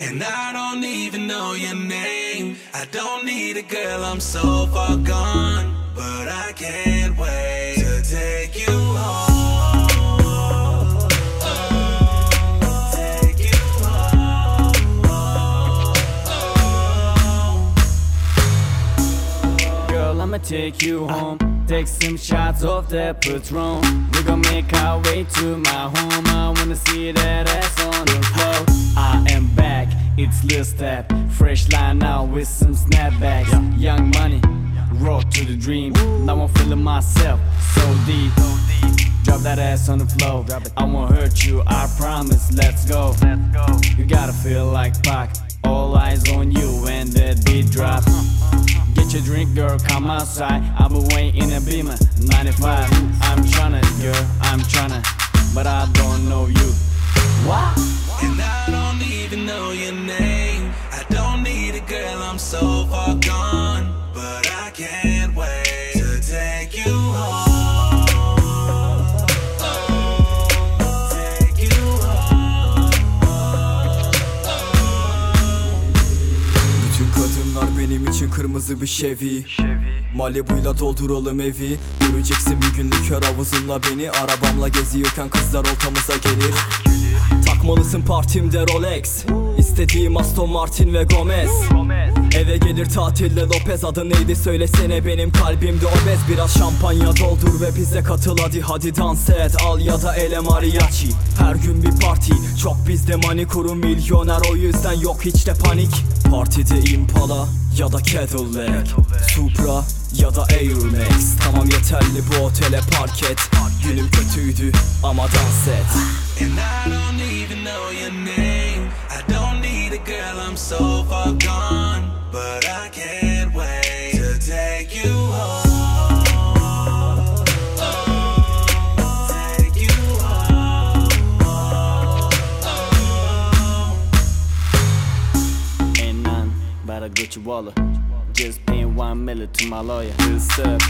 And I don't even know your name. I don't need a girl, I'm so far gone. But I can't wait to take you home. Take you home. Girl, I'ma take you home. Take some shots of that Patron. We gon' make our way to my home. I wanna see that ass on the floor. I am it's Lil Step. Fresh line out with some snapbacks. Young money, raw to the dream. Now I'm feeling myself so deep. Drop that ass on the floor. I won't hurt you, I promise. Let's go. You gotta feel like Pac. All eyes on you when that beat drop. Uh, uh, uh. Get your drink, girl, come outside. I've been waiting in a beamer, 95. I'm tryna, girl, I'm tryna, but I don't know you. What? Bütün kadınlar benim için kırmızı bir Chevy. Malibu'yla dolduralım evi. Göreceksin bir gün likör havuzunla beni. Arabamla geziyorken kızlar ortamıza gelir. Takmalısın partimde Rolex İstediğim Aston Martin ve Gomez. Eve gelir tatilde Lopez. Adı neydi söylesene benim kalbimde obez. Biraz şampanya doldur ve bize katıl hadi. Hadi dans et. Al ya da ele mariachi. Her gün bir parti. Çok bizde manikuru milyoner. O yüzden yok hiç de panik. Partide Impala ya da Cadillac. Supra ya da Air Max. Tamam yeterli bu otele park et. Günüm kötüydü ama dans et. And I don't even know your name. I don't girl, I'm so far gone. But I can't wait to take you home. Take you home. Ain't none but a Gucci Waller. Just paying one million to my lawyer. This up,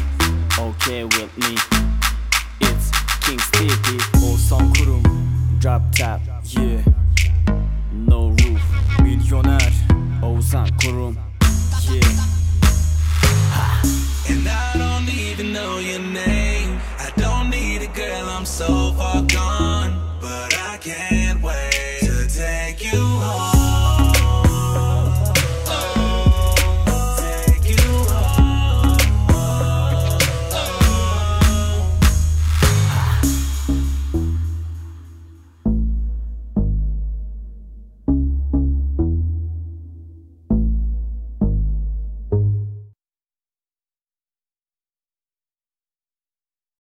okay with me. It's King Stevie, Oğuzhan Kurum drop top, yeah no roof. Milyoner. Oğuzhan Kurum. Yeah. And I don't even know your name. I don't need a girl I'm so far gone.